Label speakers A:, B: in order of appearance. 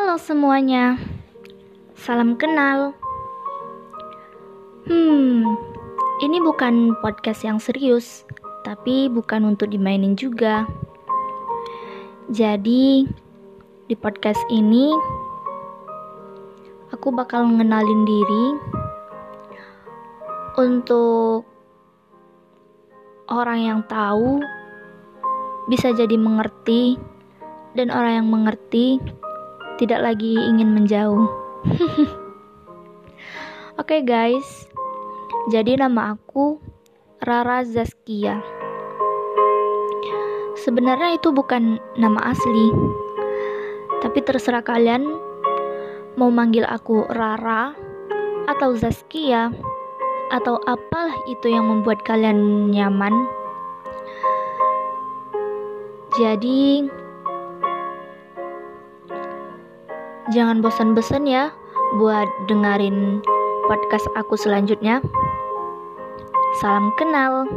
A: Halo semuanya, salam kenal. Hmm, ini bukan podcast yang serius, tapi bukan untuk dimainin juga. Jadi, di podcast ini aku bakal ngenalin diri untuk orang yang tahu bisa jadi mengerti dan orang yang mengerti tidak lagi ingin menjauh. Oke okay guys, jadi nama aku Rara Zaskia. Sebenarnya itu bukan nama asli, tapi terserah kalian mau manggil aku Rara atau Zaskia atau apalah itu yang membuat kalian nyaman. Jadi, Jangan bosan-bosan ya buat dengerin podcast aku selanjutnya. Salam kenal.